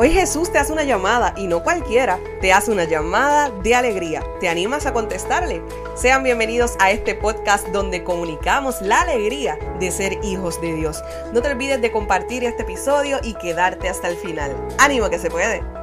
Hoy Jesús te hace una llamada y no cualquiera, te hace una llamada de alegría. ¿Te animas a contestarle? Sean bienvenidos a este podcast donde comunicamos la alegría de ser hijos de Dios. No te olvides de compartir este episodio y quedarte hasta el final. ¡Ánimo que se puede!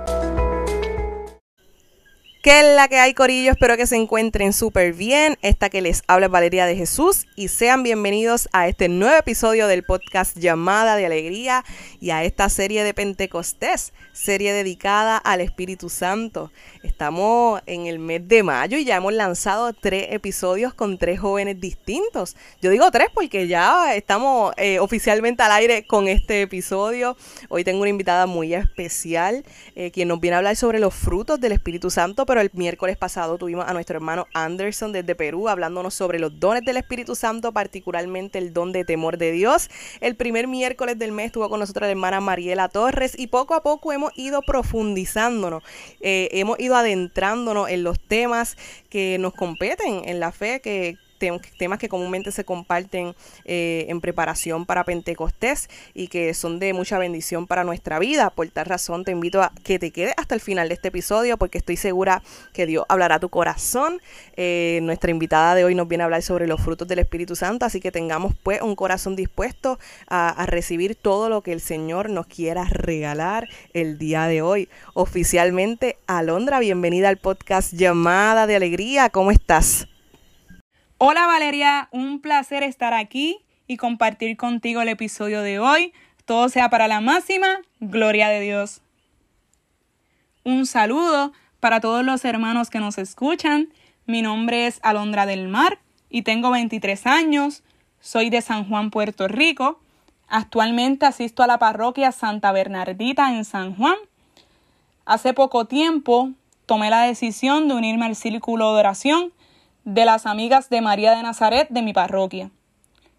¿Qué es la que hay, Corillo? Espero que se encuentren súper bien. Esta que les habla Valeria de Jesús y sean bienvenidos a este nuevo episodio del podcast Llamada de Alegría y a esta serie de Pentecostés, serie dedicada al Espíritu Santo. Estamos en el mes de mayo y ya hemos lanzado tres episodios con tres jóvenes distintos. Yo digo tres porque ya estamos eh, oficialmente al aire con este episodio. Hoy tengo una invitada muy especial, eh, quien nos viene a hablar sobre los frutos del Espíritu Santo, pero el miércoles pasado tuvimos a nuestro hermano Anderson desde Perú hablándonos sobre los dones del Espíritu Santo, particularmente el don de temor de Dios. El primer miércoles del mes estuvo con nosotros la hermana Mariela Torres y poco a poco hemos ido profundizándonos, eh, hemos ido adentrándonos en los temas que nos competen en la fe, que, temas que comúnmente se comparten eh, en preparación para Pentecostés y que son de mucha bendición para nuestra vida. Por tal razón te invito a que te quedes hasta el final de este episodio porque estoy segura que Dios hablará a tu corazón. Eh, nuestra invitada de hoy nos viene a hablar sobre los frutos del Espíritu Santo, así que tengamos pues un corazón dispuesto a, a recibir todo lo que el Señor nos quiera regalar el día de hoy. Oficialmente, Alondra, bienvenida al podcast Llamada de Alegría. ¿Cómo estás? Hola Valeria, un placer estar aquí y compartir contigo el episodio de hoy. Todo sea para la máxima gloria de Dios. Un saludo para todos los hermanos que nos escuchan. Mi nombre es Alondra del Mar y tengo 23 años. Soy de San Juan, Puerto Rico. Actualmente asisto a la parroquia Santa Bernardita en San Juan. Hace poco tiempo tomé la decisión de unirme al círculo de oración de las amigas de María de Nazaret de mi parroquia.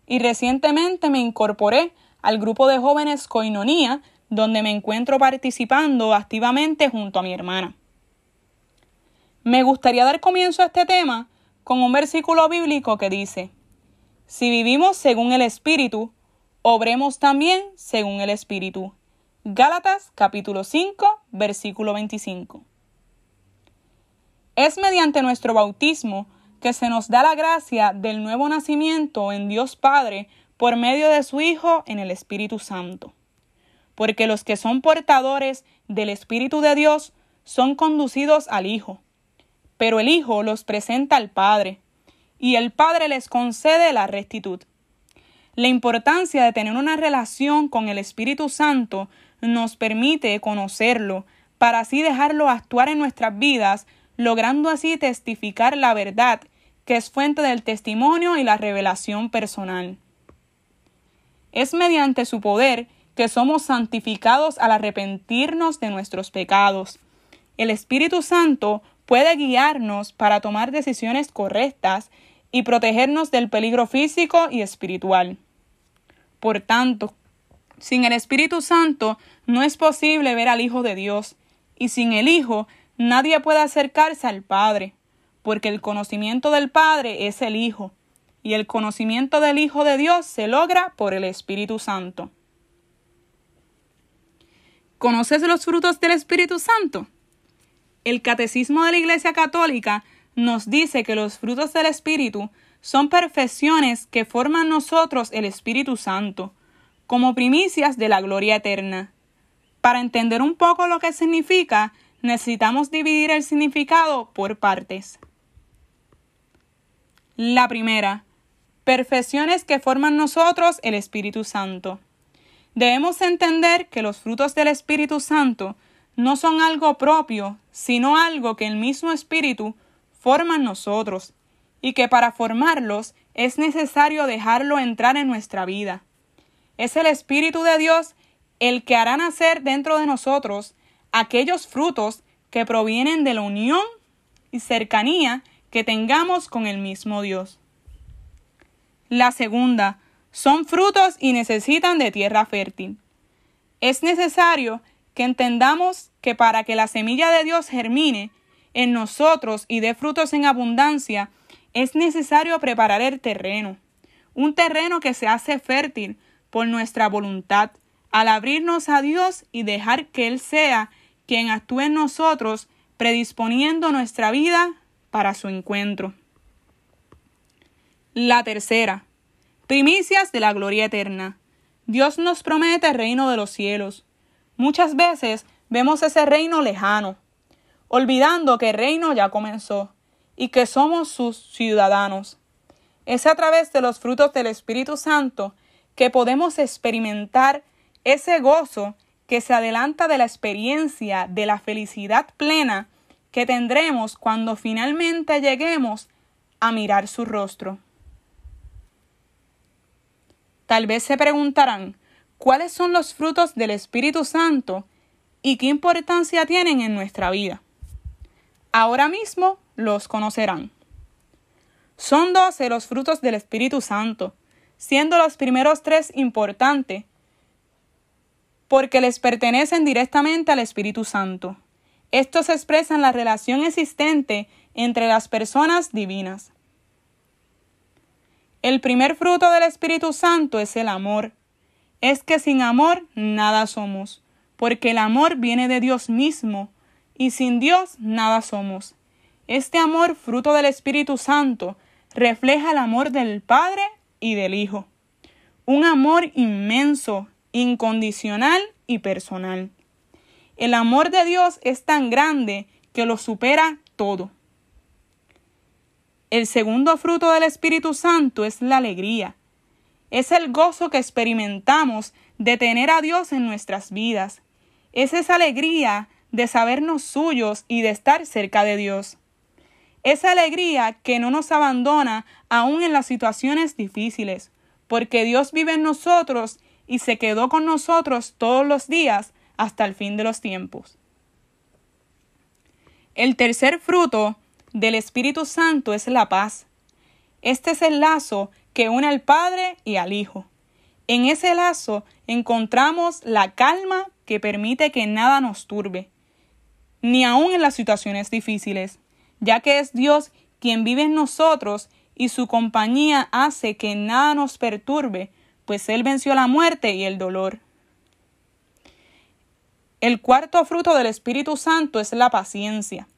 Y recientemente me incorporé al grupo de jóvenes Coinonía, donde me encuentro participando activamente junto a mi hermana. Me gustaría dar comienzo a este tema con un versículo bíblico que dice, Si vivimos según el Espíritu, obremos también según el Espíritu. Gálatas capítulo 5, versículo 25. Es mediante nuestro bautismo que se nos da la gracia del nuevo nacimiento en Dios Padre por medio de su Hijo en el Espíritu Santo. Porque los que son portadores del Espíritu de Dios son conducidos al Hijo, pero el Hijo los presenta al Padre, y el Padre les concede la rectitud. La importancia de tener una relación con el Espíritu Santo nos permite conocerlo, para así dejarlo actuar en nuestras vidas logrando así testificar la verdad, que es fuente del testimonio y la revelación personal. Es mediante su poder que somos santificados al arrepentirnos de nuestros pecados. El Espíritu Santo puede guiarnos para tomar decisiones correctas y protegernos del peligro físico y espiritual. Por tanto, sin el Espíritu Santo no es posible ver al Hijo de Dios, y sin el Hijo Nadie puede acercarse al Padre, porque el conocimiento del Padre es el Hijo, y el conocimiento del Hijo de Dios se logra por el Espíritu Santo. ¿Conoces los frutos del Espíritu Santo? El Catecismo de la Iglesia Católica nos dice que los frutos del Espíritu son perfecciones que forman nosotros el Espíritu Santo, como primicias de la gloria eterna. Para entender un poco lo que significa, necesitamos dividir el significado por partes. La primera, perfecciones que forman nosotros el Espíritu Santo. Debemos entender que los frutos del Espíritu Santo no son algo propio, sino algo que el mismo Espíritu forma en nosotros, y que para formarlos es necesario dejarlo entrar en nuestra vida. Es el Espíritu de Dios el que hará nacer dentro de nosotros aquellos frutos que provienen de la unión y cercanía que tengamos con el mismo Dios. La segunda, son frutos y necesitan de tierra fértil. Es necesario que entendamos que para que la semilla de Dios germine en nosotros y dé frutos en abundancia, es necesario preparar el terreno, un terreno que se hace fértil por nuestra voluntad, al abrirnos a Dios y dejar que Él sea quien actúe en nosotros, predisponiendo nuestra vida para su encuentro. La tercera, primicias de la gloria eterna. Dios nos promete el reino de los cielos. Muchas veces vemos ese reino lejano, olvidando que el reino ya comenzó y que somos sus ciudadanos. Es a través de los frutos del Espíritu Santo que podemos experimentar ese gozo que se adelanta de la experiencia de la felicidad plena que tendremos cuando finalmente lleguemos a mirar su rostro. Tal vez se preguntarán cuáles son los frutos del Espíritu Santo y qué importancia tienen en nuestra vida. Ahora mismo los conocerán. Son doce los frutos del Espíritu Santo, siendo los primeros tres importantes porque les pertenecen directamente al Espíritu Santo. Estos expresan la relación existente entre las personas divinas. El primer fruto del Espíritu Santo es el amor. Es que sin amor nada somos, porque el amor viene de Dios mismo, y sin Dios nada somos. Este amor, fruto del Espíritu Santo, refleja el amor del Padre y del Hijo. Un amor inmenso, incondicional y personal. El amor de Dios es tan grande que lo supera todo. El segundo fruto del Espíritu Santo es la alegría. Es el gozo que experimentamos de tener a Dios en nuestras vidas. Es esa alegría de sabernos suyos y de estar cerca de Dios. Esa alegría que no nos abandona aún en las situaciones difíciles, porque Dios vive en nosotros y se quedó con nosotros todos los días hasta el fin de los tiempos. El tercer fruto del Espíritu Santo es la paz. Este es el lazo que une al Padre y al Hijo. En ese lazo encontramos la calma que permite que nada nos turbe, ni aun en las situaciones difíciles, ya que es Dios quien vive en nosotros y su compañía hace que nada nos perturbe pues Él venció la muerte y el dolor. El cuarto fruto del Espíritu Santo es la paciencia.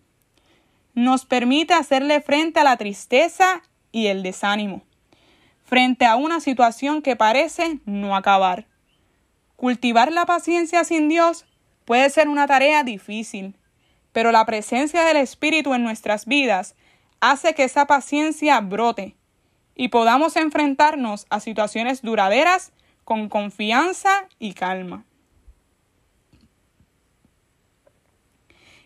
Nos permite hacerle frente a la tristeza y el desánimo, frente a una situación que parece no acabar. Cultivar la paciencia sin Dios puede ser una tarea difícil, pero la presencia del Espíritu en nuestras vidas hace que esa paciencia brote y podamos enfrentarnos a situaciones duraderas con confianza y calma.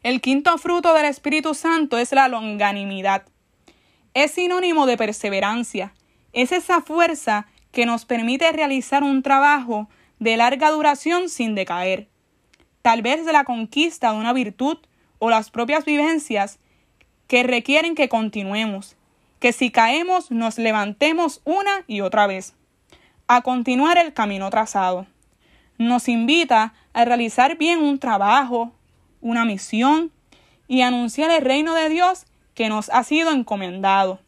El quinto fruto del Espíritu Santo es la longanimidad. Es sinónimo de perseverancia. Es esa fuerza que nos permite realizar un trabajo de larga duración sin decaer. Tal vez de la conquista de una virtud o las propias vivencias que requieren que continuemos, que si caemos nos levantemos una y otra vez, a continuar el camino trazado. Nos invita a realizar bien un trabajo, una misión y anunciar el reino de Dios que nos ha sido encomendado.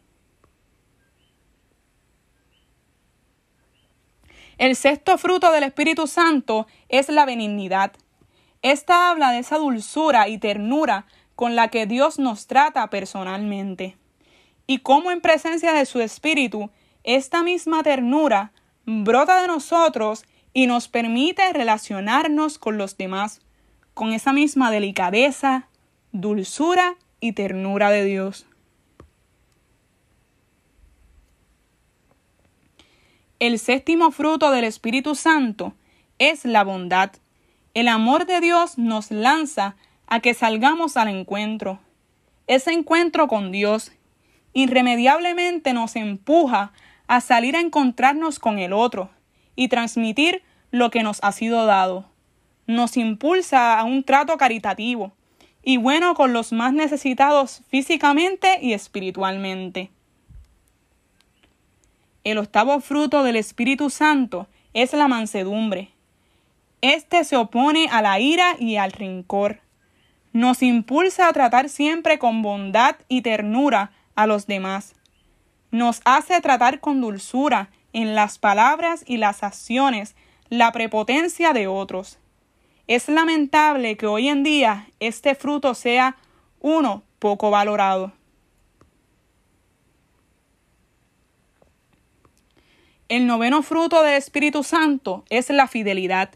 El sexto fruto del Espíritu Santo es la benignidad. Esta habla de esa dulzura y ternura con la que Dios nos trata personalmente y cómo en presencia de su Espíritu esta misma ternura brota de nosotros y nos permite relacionarnos con los demás con esa misma delicadeza, dulzura y ternura de Dios. El séptimo fruto del Espíritu Santo es la bondad. El amor de Dios nos lanza a que salgamos al encuentro. Ese encuentro con Dios irremediablemente nos empuja a salir a encontrarnos con el otro y transmitir lo que nos ha sido dado. Nos impulsa a un trato caritativo y bueno con los más necesitados físicamente y espiritualmente. El octavo fruto del Espíritu Santo es la mansedumbre. Este se opone a la ira y al rencor. Nos impulsa a tratar siempre con bondad y ternura a los demás. Nos hace tratar con dulzura en las palabras y las acciones la prepotencia de otros. Es lamentable que hoy en día este fruto sea uno poco valorado. El noveno fruto del Espíritu Santo es la fidelidad.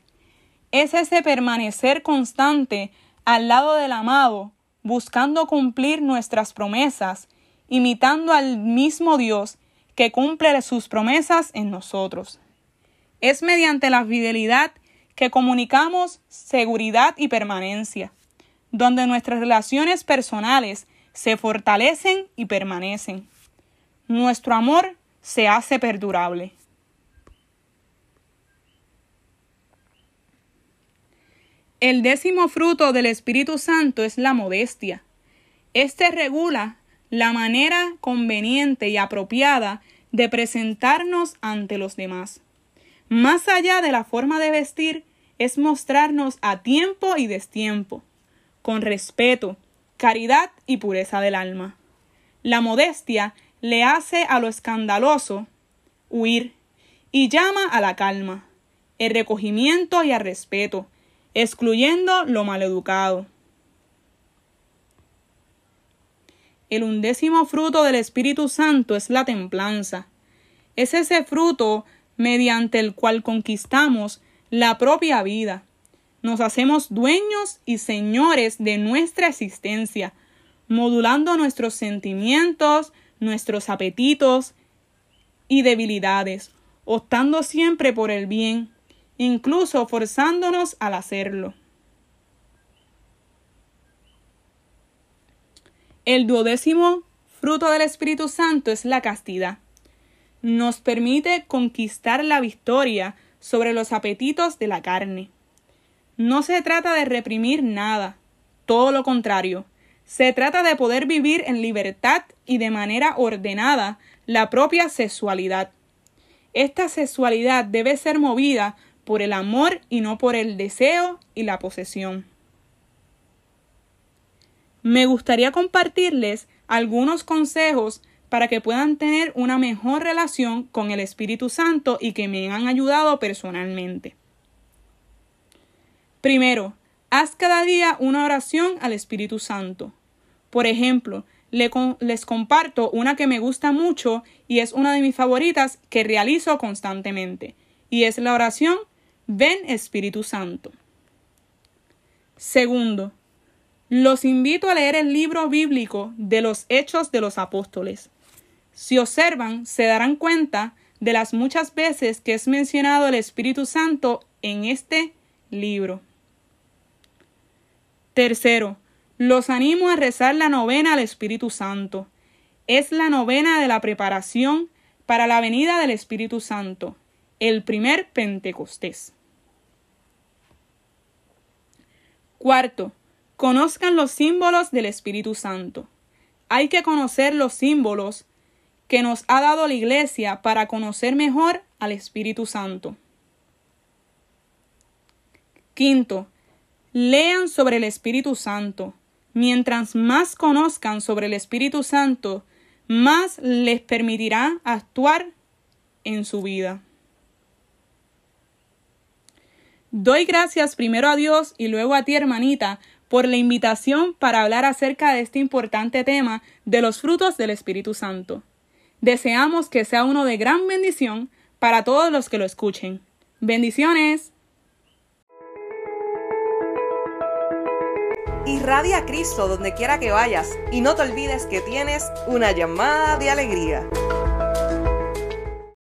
Es ese permanecer constante al lado del amado, buscando cumplir nuestras promesas, imitando al mismo Dios que cumple sus promesas en nosotros. Es mediante la fidelidad que comunicamos seguridad y permanencia, donde nuestras relaciones personales se fortalecen y permanecen. Nuestro amor se hace perdurable. El décimo fruto del Espíritu Santo es la modestia. Este regula la manera conveniente y apropiada de presentarnos ante los demás. Más allá de la forma de vestir, es mostrarnos a tiempo y destiempo, con respeto, caridad y pureza del alma. La modestia le hace a lo escandaloso huir y llama a la calma, el recogimiento y al respeto, excluyendo lo maleducado. El undécimo fruto del Espíritu Santo es la templanza. Es ese fruto mediante el cual conquistamos la propia vida. Nos hacemos dueños y señores de nuestra existencia, modulando nuestros sentimientos, nuestros apetitos y debilidades, optando siempre por el bien, incluso forzándonos al hacerlo. El duodécimo fruto del Espíritu Santo es la castidad. Nos permite conquistar la victoria sobre los apetitos de la carne. No se trata de reprimir nada, todo lo contrario, se trata de poder vivir en libertad y de manera ordenada la propia sexualidad. Esta sexualidad debe ser movida por el amor y no por el deseo y la posesión. Me gustaría compartirles algunos consejos para que puedan tener una mejor relación con el Espíritu Santo y que me han ayudado personalmente. Primero, haz cada día una oración al Espíritu Santo. Por ejemplo, les comparto una que me gusta mucho y es una de mis favoritas que realizo constantemente, y es la oración Ven Espíritu Santo. Segundo, los invito a leer el libro bíblico de los Hechos de los Apóstoles. Si observan, se darán cuenta de las muchas veces que es mencionado el Espíritu Santo en este libro. Tercero, los animo a rezar la novena al Espíritu Santo. Es la novena de la preparación para la venida del Espíritu Santo, el primer Pentecostés. Cuarto, conozcan los símbolos del Espíritu Santo. Hay que conocer los símbolos que nos ha dado la Iglesia para conocer mejor al Espíritu Santo. Quinto, lean sobre el Espíritu Santo. Mientras más conozcan sobre el Espíritu Santo, más les permitirá actuar en su vida. Doy gracias primero a Dios y luego a ti, hermanita, por la invitación para hablar acerca de este importante tema de los frutos del Espíritu Santo. Deseamos que sea uno de gran bendición para todos los que lo escuchen. Bendiciones. Irradia a Cristo donde quiera que vayas y no te olvides que tienes una llamada de alegría.